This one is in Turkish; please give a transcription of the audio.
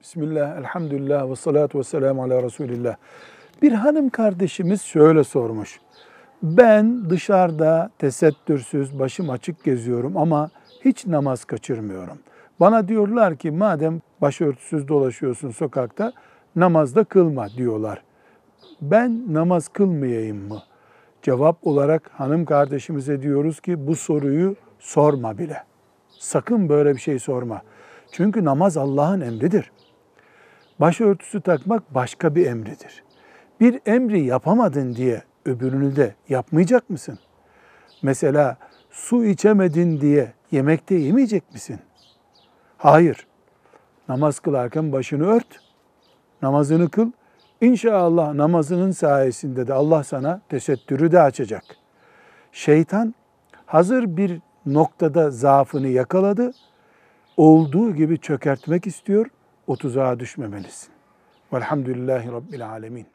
Bismillah, elhamdülillah ve salatu ve selamu ala Resulillah. Bir hanım kardeşimiz şöyle sormuş. Ben dışarıda tesettürsüz, başım açık geziyorum ama hiç namaz kaçırmıyorum. Bana diyorlar ki madem başörtüsüz dolaşıyorsun sokakta namazda kılma diyorlar. Ben namaz kılmayayım mı? Cevap olarak hanım kardeşimize diyoruz ki bu soruyu sorma bile. Sakın böyle bir şey sorma. Çünkü namaz Allah'ın emridir. Başörtüsü takmak başka bir emridir. Bir emri yapamadın diye öbürünü de yapmayacak mısın? Mesela su içemedin diye yemekte yemeyecek misin? Hayır. Namaz kılarken başını ört, namazını kıl. İnşallah namazının sayesinde de Allah sana tesettürü de açacak. Şeytan hazır bir noktada zaafını yakaladı. Olduğu gibi çökertmek istiyor. O tuzağa düşmemelisin. Velhamdülillahi Rabbil Alemin.